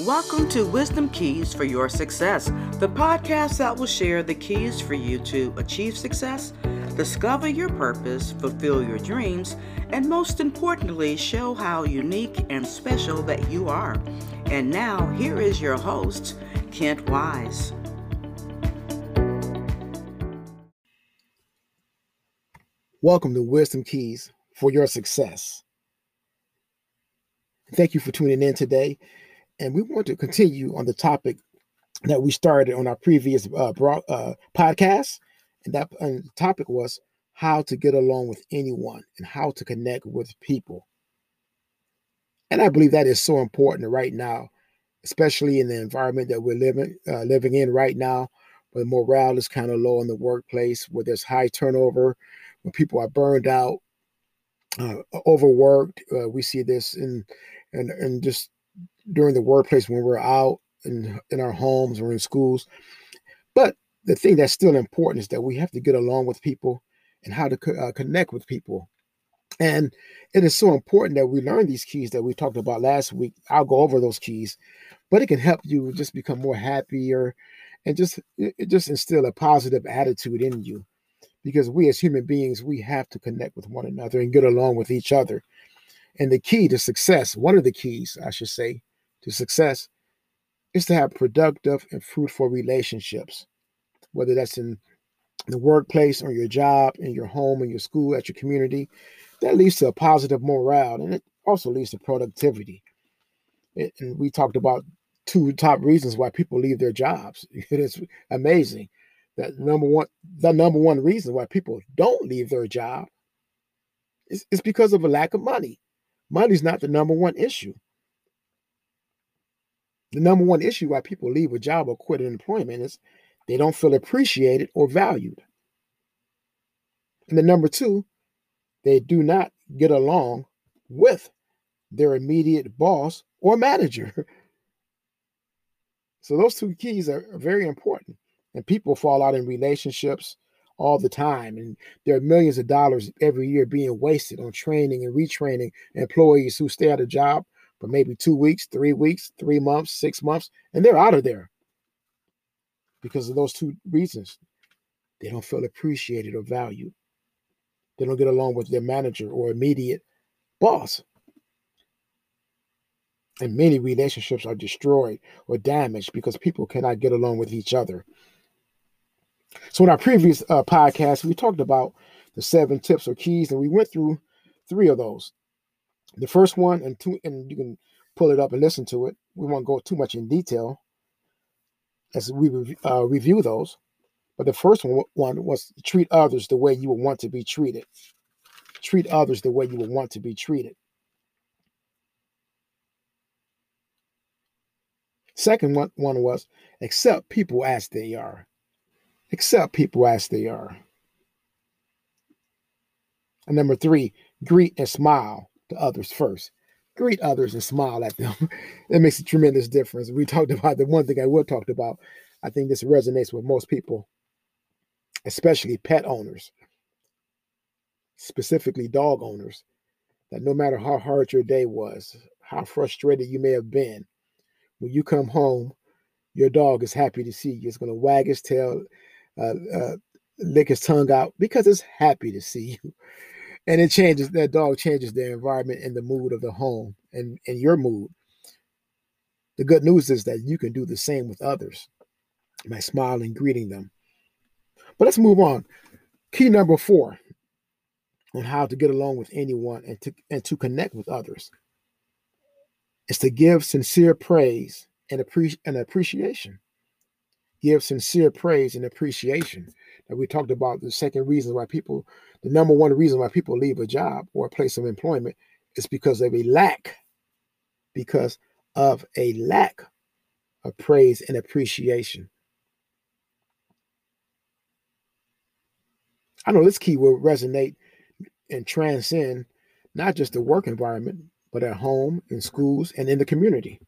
Welcome to Wisdom Keys for Your Success, the podcast that will share the keys for you to achieve success, discover your purpose, fulfill your dreams, and most importantly, show how unique and special that you are. And now, here is your host, Kent Wise. Welcome to Wisdom Keys for Your Success. Thank you for tuning in today. And we want to continue on the topic that we started on our previous uh, broad, uh, podcast. And that topic was how to get along with anyone and how to connect with people. And I believe that is so important right now, especially in the environment that we're living uh, living in right now, where morale is kind of low in the workplace, where there's high turnover, when people are burned out, uh, overworked. Uh, we see this in and and just during the workplace when we're out in in our homes or in schools. But the thing that's still important is that we have to get along with people and how to uh, connect with people. And it is so important that we learn these keys that we talked about last week. I'll go over those keys, but it can help you just become more happier and just it just instill a positive attitude in you. Because we as human beings, we have to connect with one another and get along with each other. And the key to success, one of the keys, I should say, to success is to have productive and fruitful relationships, whether that's in the workplace or your job, in your home, in your school, at your community. That leads to a positive morale and it also leads to productivity. It, and we talked about two top reasons why people leave their jobs. It is amazing that number one, the number one reason why people don't leave their job is, is because of a lack of money. Money's not the number one issue. The number one issue why people leave a job or quit an employment is they don't feel appreciated or valued. And the number two, they do not get along with their immediate boss or manager. So those two keys are very important. And people fall out in relationships all the time. And there are millions of dollars every year being wasted on training and retraining employees who stay at a job for maybe two weeks, three weeks, three months, six months, and they're out of there because of those two reasons. They don't feel appreciated or valued. They don't get along with their manager or immediate boss. And many relationships are destroyed or damaged because people cannot get along with each other. So, in our previous uh, podcast, we talked about the seven tips or keys, and we went through three of those. The first one, and two, and you can pull it up and listen to it. We won't go too much in detail as we uh, review those. But the first one, one was treat others the way you would want to be treated. Treat others the way you would want to be treated. Second one, one was accept people as they are. Accept people as they are. And number three, greet and smile to others first. Greet others and smile at them. it makes a tremendous difference. We talked about the one thing I will talk about. I think this resonates with most people, especially pet owners, specifically dog owners, that no matter how hard your day was, how frustrated you may have been, when you come home, your dog is happy to see you. It's going to wag its tail, uh, uh, lick his tongue out because it's happy to see you and it changes that dog changes the environment and the mood of the home and and your mood. The good news is that you can do the same with others by smiling greeting them. But let's move on. Key number four on how to get along with anyone and to and to connect with others is to give sincere praise and, appre- and appreciation. Give sincere praise and appreciation. That we talked about the second reason why people the number one reason why people leave a job or a place of employment is because of a lack, because of a lack of praise and appreciation. I know this key will resonate and transcend not just the work environment, but at home, in schools, and in the community.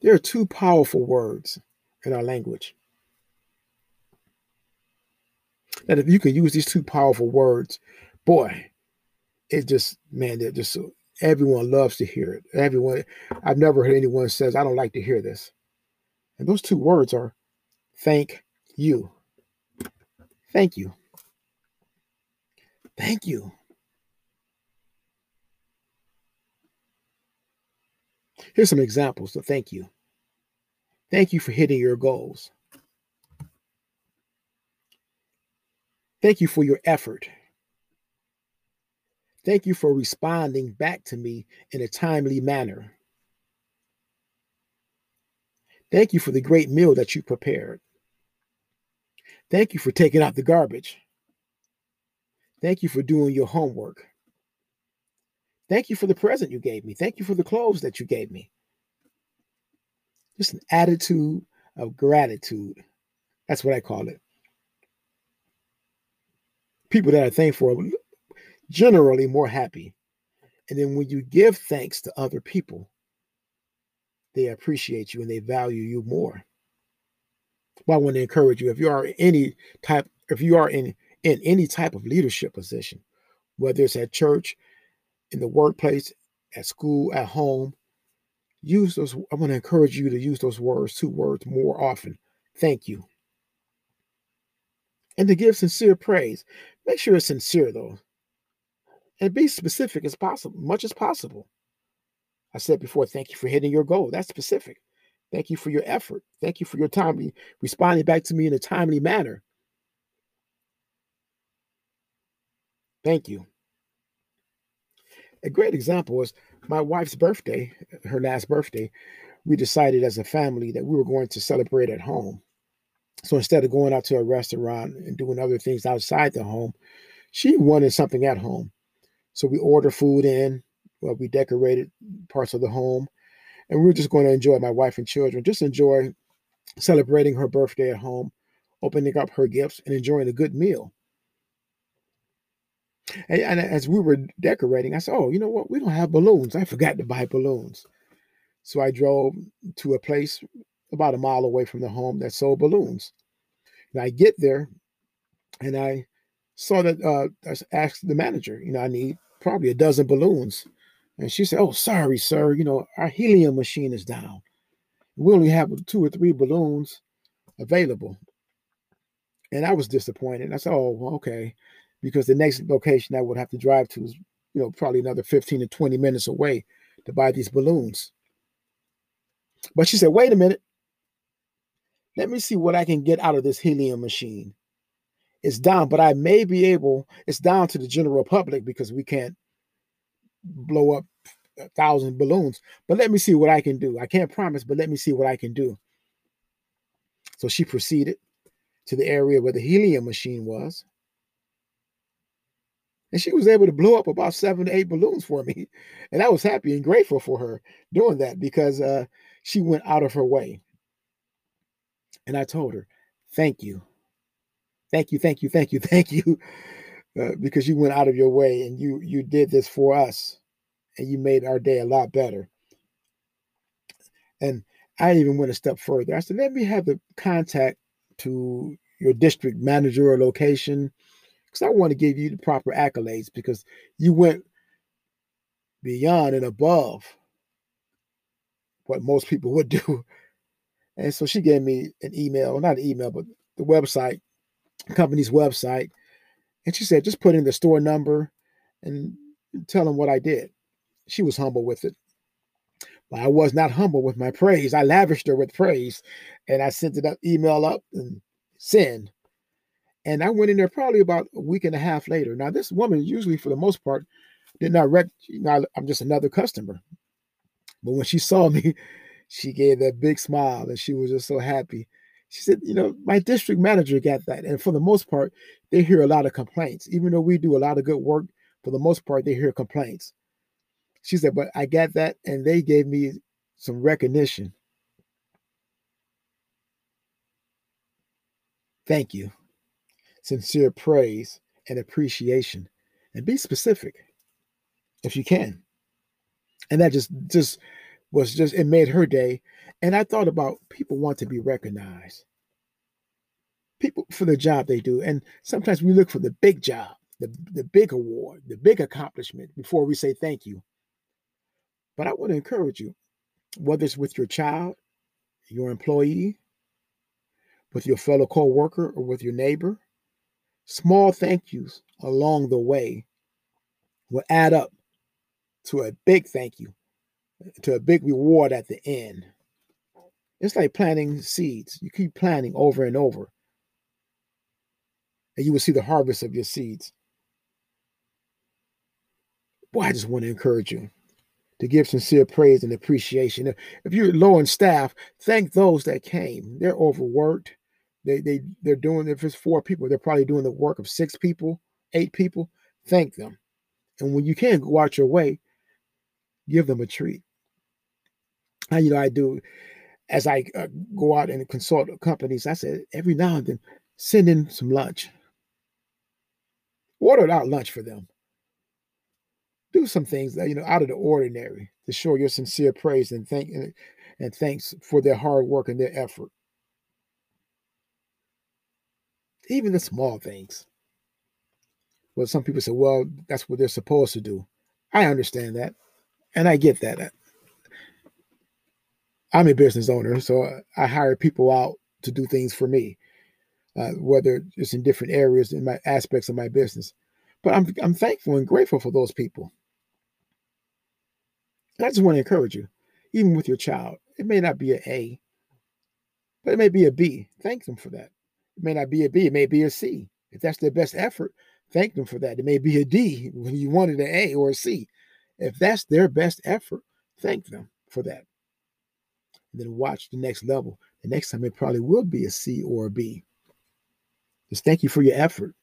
There are two powerful words in our language that if you can use these two powerful words, boy, it just man, they're just everyone loves to hear it. Everyone, I've never heard anyone says, I don't like to hear this. And those two words are thank you. Thank you. Thank you. Here's some examples to thank you. Thank you for hitting your goals. Thank you for your effort. Thank you for responding back to me in a timely manner. Thank you for the great meal that you prepared. Thank you for taking out the garbage. Thank you for doing your homework. Thank you for the present you gave me. Thank you for the clothes that you gave me. Just an attitude of gratitude. That's what I call it. People that are thankful are generally more happy. And then when you give thanks to other people, they appreciate you and they value you more. Well, I want to encourage you if you are any type, if you are in in any type of leadership position, whether it's at church, in the workplace, at school, at home, use those. I want to encourage you to use those words, two words, more often. Thank you. And to give sincere praise. Make sure it's sincere though. And be specific as possible, much as possible. I said before, thank you for hitting your goal. That's specific. Thank you for your effort. Thank you for your time responding back to me in a timely manner. Thank you. A great example was my wife's birthday, her last birthday. We decided as a family that we were going to celebrate at home. So instead of going out to a restaurant and doing other things outside the home, she wanted something at home. So we ordered food in. Well, we decorated parts of the home, and we were just going to enjoy my wife and children, just enjoy celebrating her birthday at home, opening up her gifts, and enjoying a good meal. And, and, as we were decorating, I said, "Oh, you know what? We don't have balloons. I forgot to buy balloons." So I drove to a place about a mile away from the home that sold balloons. And I get there, and I saw that. Uh, I asked the manager, "You know, I need probably a dozen balloons," and she said, "Oh, sorry, sir. You know, our helium machine is down. We only have two or three balloons available." And I was disappointed. I said, "Oh, okay." because the next location I would have to drive to is, you know, probably another 15 to 20 minutes away to buy these balloons. But she said, wait a minute. Let me see what I can get out of this helium machine. It's down, but I may be able, it's down to the general public because we can't blow up a thousand balloons. But let me see what I can do. I can't promise, but let me see what I can do. So she proceeded to the area where the helium machine was. And she was able to blow up about seven to eight balloons for me. And I was happy and grateful for her doing that because uh, she went out of her way. And I told her, thank you. Thank you, thank you, thank you, thank you. Uh, because you went out of your way and you you did this for us and you made our day a lot better. And I even went a step further. I said, let me have the contact to your district manager or location because I want to give you the proper accolades because you went beyond and above what most people would do. And so she gave me an email, not an email, but the website, company's website. And she said, just put in the store number and tell them what I did. She was humble with it. But I was not humble with my praise. I lavished her with praise and I sent that email up and send. And I went in there probably about a week and a half later. Now, this woman usually, for the most part, did not rec. You know, I'm just another customer. But when she saw me, she gave that big smile and she was just so happy. She said, You know, my district manager got that. And for the most part, they hear a lot of complaints. Even though we do a lot of good work, for the most part, they hear complaints. She said, But I got that and they gave me some recognition. Thank you sincere praise and appreciation and be specific if you can and that just just was just it made her day and i thought about people want to be recognized. People for the job they do and sometimes we look for the big job the, the big award the big accomplishment before we say thank you. But I want to encourage you, whether it's with your child, your employee, with your fellow co-worker, or with your neighbor, small thank yous along the way will add up to a big thank you, to a big reward at the end. It's like planting seeds. You keep planting over and over, and you will see the harvest of your seeds. Boy, I just want to encourage you to give sincere praise and appreciation. If you're low in staff, thank those that came. They're overworked. They they they're doing if it's four people, they're probably doing the work of six people, eight people. Thank them. And when you can go out your way, give them a treat. And you know, I do as I uh, go out and consult companies, I said every now and then send in some lunch. Order out lunch for them do some things that you know out of the ordinary to show your sincere praise and thank and thanks for their hard work and their effort. Even the small things. Well, some people say, well, that's what they're supposed to do. I understand that. And I get that. I'm a business owner, so I hire people out to do things for me, uh, whether it's in different areas in my aspects of my business. But I'm I'm thankful and grateful for those people. And I just want to encourage you, even with your child, it may not be an A, but it may be a B. Thank them for that. It may not be a B, it may be a C. If that's their best effort, thank them for that. It may be a D when you wanted an A or a C. If that's their best effort, thank them for that. And then watch the next level. The next time it probably will be a C or a B. Just thank you for your effort.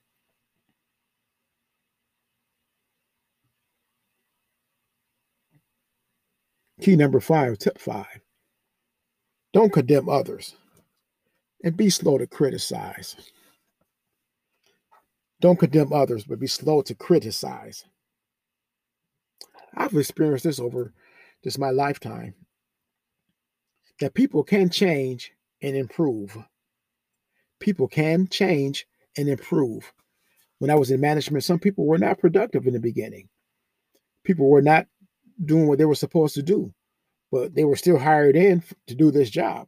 Key number five, tip five don't condemn others and be slow to criticize. Don't condemn others, but be slow to criticize. I've experienced this over just my lifetime that people can change and improve. People can change and improve. When I was in management, some people were not productive in the beginning. People were not doing what they were supposed to do, but they were still hired in to do this job.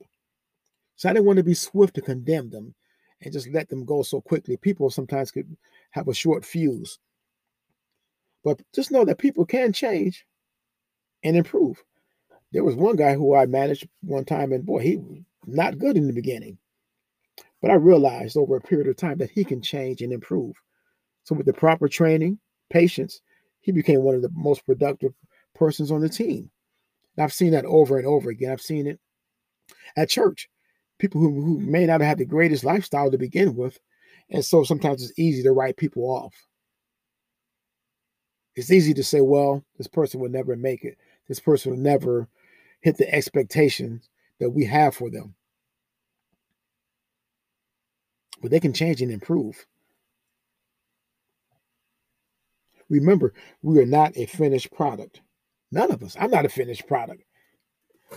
So I didn't want to be swift to condemn them and just let them go so quickly. People sometimes could have a short fuse. But just know that people can change and improve. There was one guy who I managed one time, and boy, he was not good in the beginning. But I realized over a period of time that he can change and improve. So, with the proper training, patience, he became one of the most productive persons on the team. And I've seen that over and over again. I've seen it at church. People who, who may not have had the greatest lifestyle to begin with. And so sometimes it's easy to write people off. It's easy to say, well, this person will never make it. This person will never hit the expectations that we have for them. But they can change and improve. Remember, we are not a finished product. None of us. I'm not a finished product.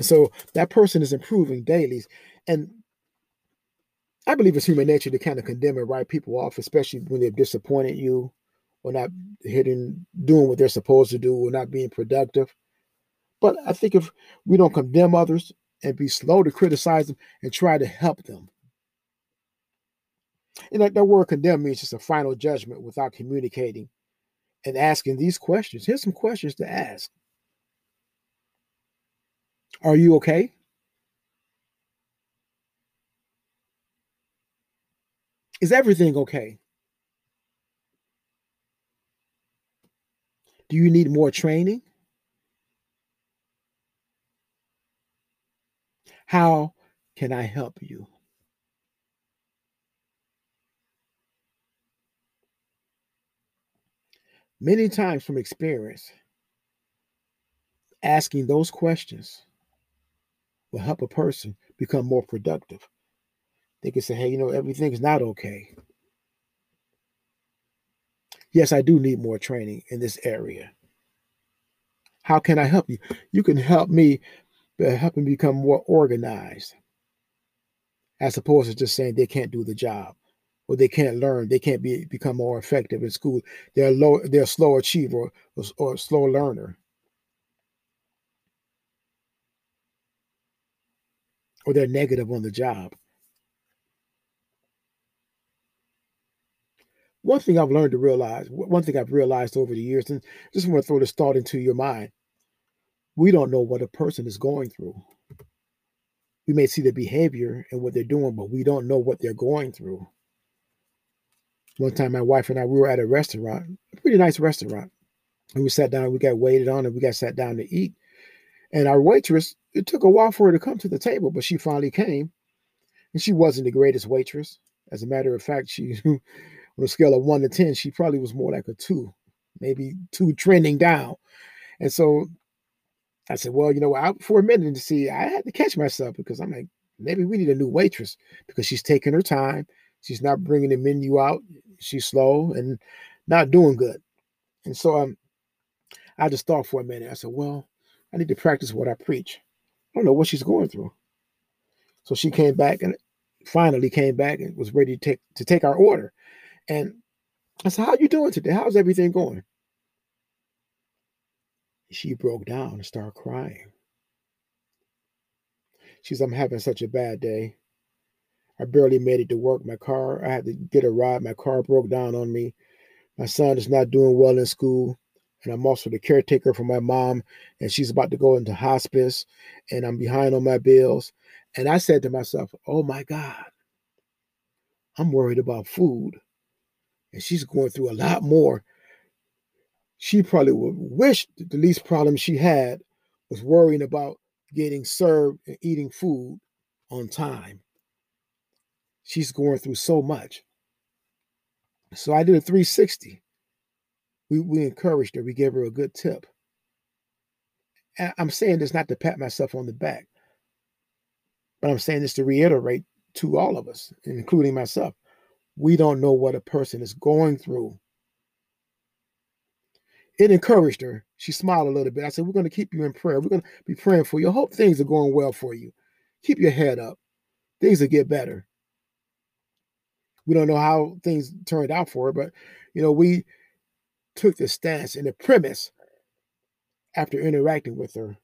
So that person is improving daily. And I believe it's human nature to kind of condemn and write people off, especially when they've disappointed you or not hitting, doing what they're supposed to do or not being productive. But I think if we don't condemn others and be slow to criticize them and try to help them. And that, that word condemn means just a final judgment without communicating and asking these questions. Here's some questions to ask. Are you okay? Is everything okay? Do you need more training? How can I help you? Many times from experience, asking those questions will help a person become more productive. They can say, hey, you know, everything's not okay. Yes, I do need more training in this area. How can I help you? You can help me but help them become more organized as opposed to just saying they can't do the job or they can't learn, they can't be become more effective in school. They're low, they're a slow achiever or, or slow learner. Or they're negative on the job. One thing I've learned to realize, one thing I've realized over the years, and just want to throw this thought into your mind we don't know what a person is going through. We may see the behavior and what they're doing, but we don't know what they're going through. One time, my wife and I, we were at a restaurant, a pretty nice restaurant. And we sat down, we got waited on, and we got sat down to eat. And our waitress, it took a while for her to come to the table, but she finally came. And she wasn't the greatest waitress. As a matter of fact, she, on a scale of one to 10, she probably was more like a two, maybe two trending down. And so I said, well, you know, I, for a minute to see, I had to catch myself because I'm like, maybe we need a new waitress because she's taking her time. She's not bringing the menu out. She's slow and not doing good. And so um, I just thought for a minute. I said, well, I need to practice what I preach. I don't know what she's going through. So she came back and finally came back and was ready to take to take our order. And I said, How you doing today? How's everything going? She broke down and started crying. She said, I'm having such a bad day. I barely made it to work. My car, I had to get a ride. My car broke down on me. My son is not doing well in school. And I'm also the caretaker for my mom, and she's about to go into hospice, and I'm behind on my bills. And I said to myself, Oh my God, I'm worried about food. And she's going through a lot more she probably would wish the least problem she had was worrying about getting served and eating food on time. She's going through so much. So I did a 360. We, we encouraged her, we gave her a good tip. And I'm saying this not to pat myself on the back, but I'm saying this to reiterate to all of us, including myself. We don't know what a person is going through it encouraged her. She smiled a little bit. I said, We're going to keep you in prayer. We're going to be praying for you. I hope things are going well for you. Keep your head up. Things will get better. We don't know how things turned out for her, but you know, we took the stance and the premise after interacting with her.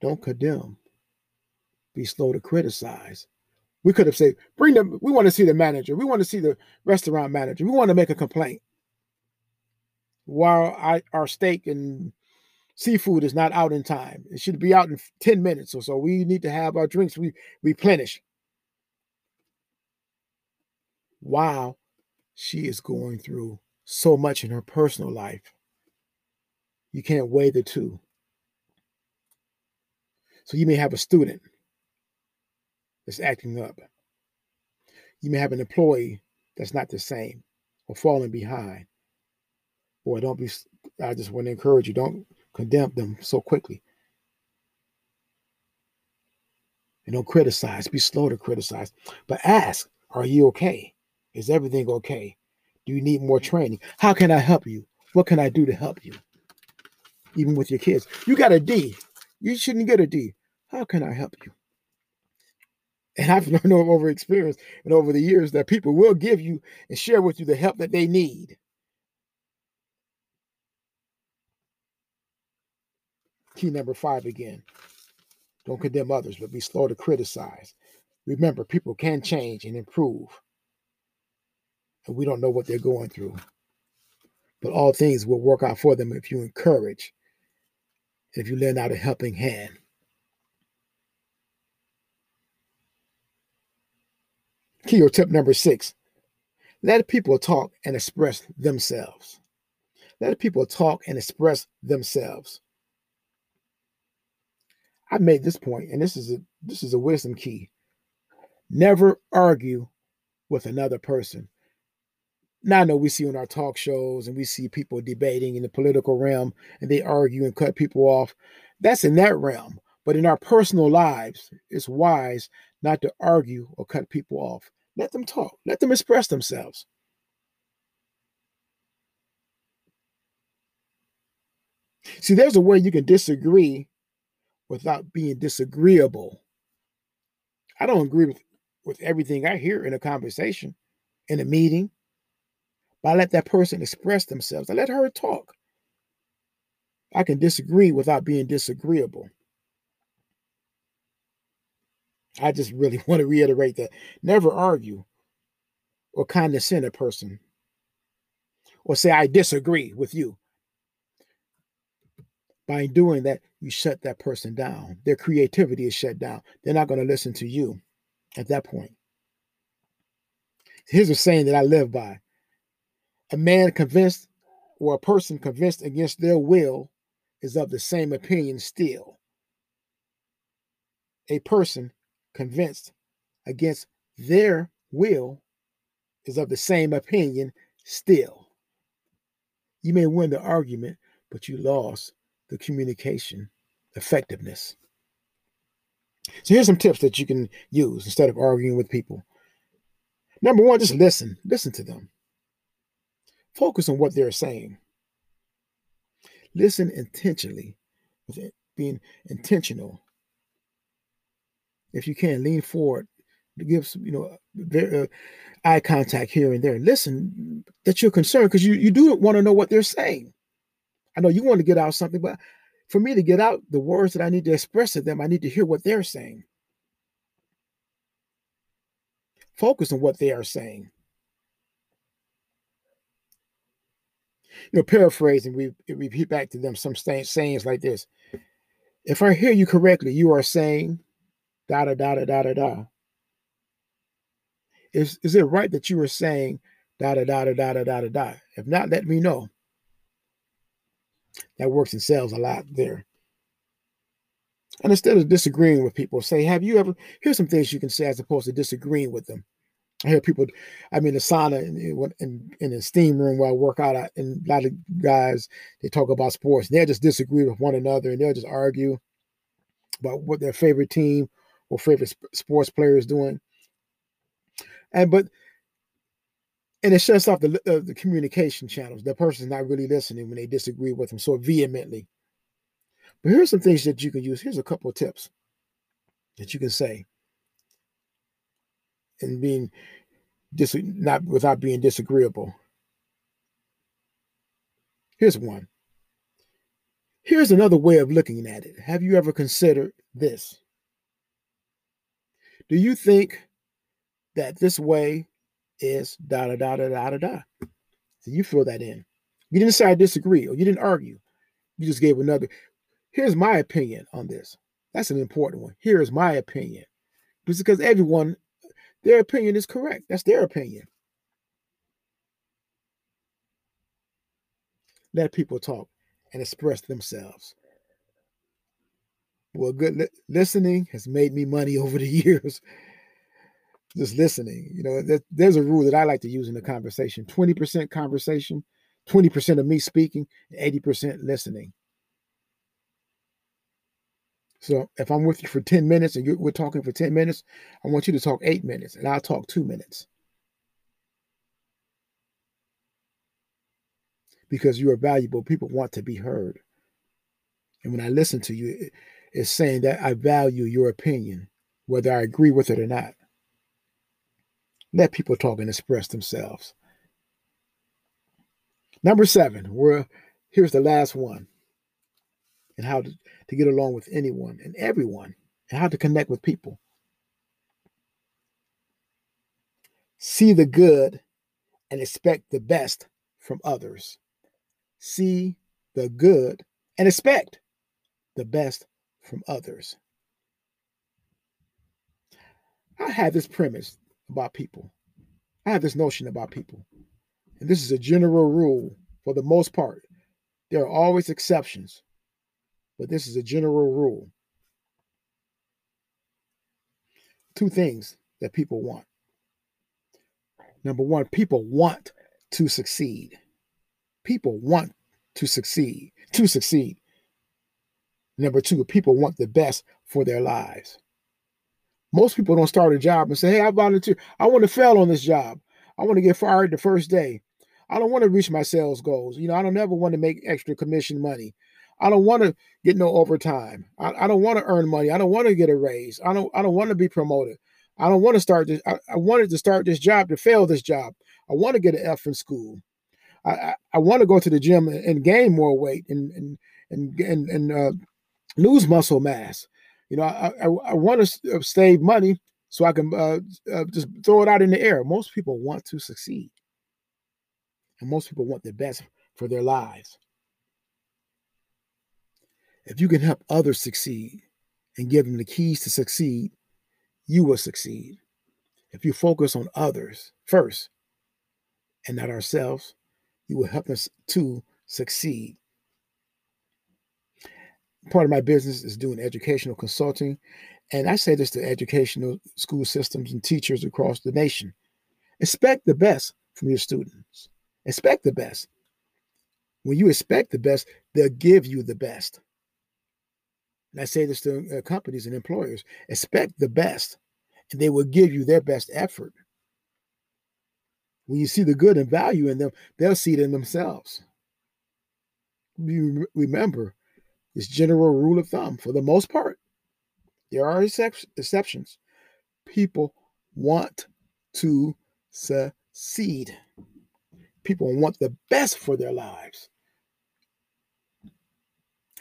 Don't condemn. Be slow to criticize. We could have said, bring them, we want to see the manager. We want to see the restaurant manager. We want to make a complaint while I, our steak and seafood is not out in time. It should be out in 10 minutes or so. We need to have our drinks we replenish. While she is going through so much in her personal life. You can't weigh the two. So you may have a student that's acting up. You may have an employee that's not the same or falling behind boy, don't be. I just want to encourage you: don't condemn them so quickly, and don't criticize. Be slow to criticize, but ask: Are you okay? Is everything okay? Do you need more training? How can I help you? What can I do to help you? Even with your kids, you got a D. You shouldn't get a D. How can I help you? And I've learned over experience and over the years that people will give you and share with you the help that they need. Key number five again. Don't mm-hmm. condemn others, but be slow to criticize. Remember, people can change and improve. And we don't know what they're going through. But all things will work out for them if you encourage, if you lend out a helping hand. Key or tip number six let people talk and express themselves. Let people talk and express themselves. I made this point, and this is a this is a wisdom key. Never argue with another person. Now I know we see on our talk shows and we see people debating in the political realm and they argue and cut people off. That's in that realm. But in our personal lives, it's wise not to argue or cut people off. Let them talk, let them express themselves. See, there's a way you can disagree without being disagreeable. I don't agree with, with everything I hear in a conversation, in a meeting, but I let that person express themselves. I let her talk. I can disagree without being disagreeable. I just really want to reiterate that never argue or condescend a person or say, I disagree with you. By doing that, you shut that person down. Their creativity is shut down. They're not going to listen to you at that point. Here's a saying that I live by a man convinced or a person convinced against their will is of the same opinion still. A person convinced against their will is of the same opinion still. You may win the argument, but you lost the communication effectiveness. So here's some tips that you can use instead of arguing with people. Number one, just listen. Listen to them. Focus on what they're saying. Listen intentionally, being intentional. If you can, lean forward, give some, you know, uh, eye contact here and there. Listen that you're concerned because you, you do want to know what they're saying. I know you want to get out something, but for me to get out the words that I need to express to them, I need to hear what they're saying. Focus on what they are saying. You know, paraphrasing, we repeat back to them some sayings like this. If I hear you correctly, you are saying da da da da da da da. Is is it right that you are saying da da da da da da da da? If not, let me know. That works sales a lot there. And instead of disagreeing with people, say, have you ever, here's some things you can say as opposed to disagreeing with them. I hear people, I mean, the sauna in, in, in the steam room where I work out, at, and a lot of guys, they talk about sports. They'll just disagree with one another and they'll just argue about what their favorite team or favorite sports player is doing. And, but, and it shuts off the, uh, the communication channels. The person's not really listening when they disagree with them so vehemently. But here's some things that you can use. Here's a couple of tips that you can say and being dis- not without being disagreeable. Here's one. Here's another way of looking at it. Have you ever considered this? Do you think that this way is da da da da da da da? So you fill that in. You didn't say I disagree or you didn't argue. You just gave another. Here's my opinion on this. That's an important one. Here is my opinion. Just because everyone their opinion is correct. That's their opinion. Let people talk and express themselves. Well, good li- listening has made me money over the years. Just listening, you know, there's a rule that I like to use in the conversation 20% conversation, 20% of me speaking, 80% listening. So if I'm with you for 10 minutes and we're talking for 10 minutes, I want you to talk eight minutes and I'll talk two minutes. Because you are valuable. People want to be heard. And when I listen to you, it's saying that I value your opinion, whether I agree with it or not. Let people talk and express themselves. Number seven, we're, here's the last one and how to, to get along with anyone and everyone and how to connect with people. See the good and expect the best from others. See the good and expect the best from others. I have this premise about people. I have this notion about people. And this is a general rule for the most part. There are always exceptions but this is a general rule. Two things that people want. Number one, people want to succeed. People want to succeed, to succeed. Number two, people want the best for their lives. Most people don't start a job and say, Hey, I volunteer. I want to fail on this job. I want to get fired the first day. I don't want to reach my sales goals. You know, I don't ever want to make extra commission money. I don't want to get no overtime. I, I don't want to earn money. I don't want to get a raise. I don't I don't want to be promoted. I don't want to start this. I, I wanted to start this job to fail this job. I want to get an F in school. I, I, I want to go to the gym and, and gain more weight and and and and, uh, lose muscle mass. You know, I, I, I want to uh, save money so I can uh, uh, just throw it out in the air. Most people want to succeed, and most people want the best for their lives. If you can help others succeed and give them the keys to succeed, you will succeed. If you focus on others first and not ourselves, you will help us to succeed. Part of my business is doing educational consulting. And I say this to educational school systems and teachers across the nation. Expect the best from your students. Expect the best. When you expect the best, they'll give you the best. And I say this to uh, companies and employers expect the best, and they will give you their best effort. When you see the good and value in them, they'll see it in themselves. You remember this general rule of thumb for the most part, there are exceptions. People want to succeed, people want the best for their lives.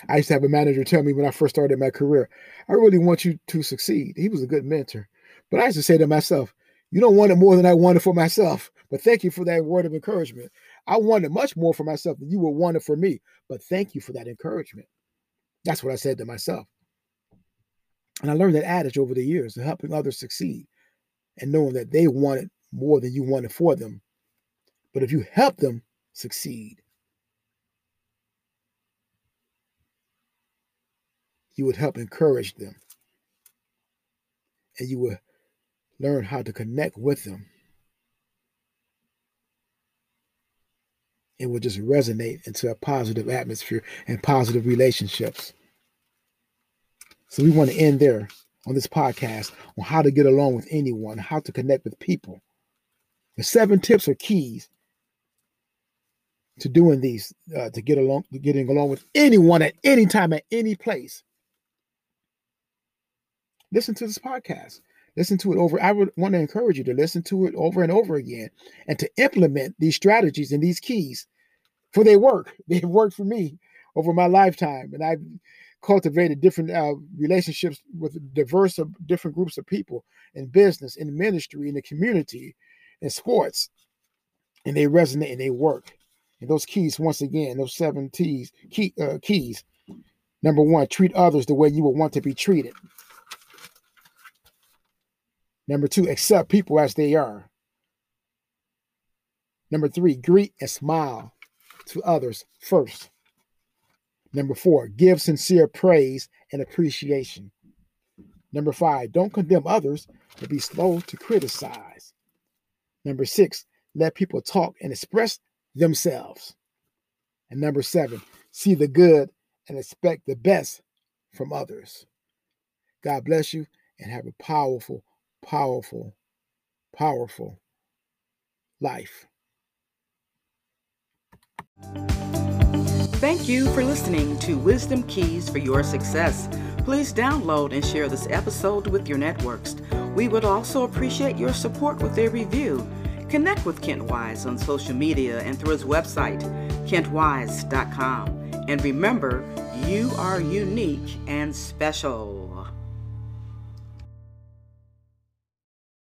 I used to have a manager tell me when I first started my career, I really want you to succeed. He was a good mentor. But I used to say to myself, you don't want it more than I wanted for myself. But thank you for that word of encouragement. I wanted much more for myself than you would want it for me. But thank you for that encouragement. That's what I said to myself. And I learned that adage over the years helping others succeed and knowing that they wanted more than you wanted for them. But if you help them succeed, you would help encourage them and you would learn how to connect with them. It will just resonate into a positive atmosphere and positive relationships. So we want to end there on this podcast on how to get along with anyone, how to connect with people. The seven tips or keys to doing these, uh, to get along, getting along with anyone at any time, at any place listen to this podcast. Listen to it over. I would want to encourage you to listen to it over and over again and to implement these strategies and these keys, for they work. They've worked for me over my lifetime, and I've cultivated different uh, relationships with diverse different groups of people in business, in ministry, in the community, in sports, and they resonate and they work. And those keys, once again, those seven T's, key, uh, keys. Number one, treat others the way you would want to be treated. Number two, accept people as they are. Number three, greet and smile to others first. Number four, give sincere praise and appreciation. Number five, don't condemn others, but be slow to criticize. Number six, let people talk and express themselves. And number seven, see the good and expect the best from others. God bless you and have a powerful powerful, powerful life. Thank you for listening to Wisdom Keys for Your Success. Please download and share this episode with your networks. We would also appreciate your support with a review. Connect with Kent Wise on social media and through his website, kentwise.com. And remember, you are unique and special.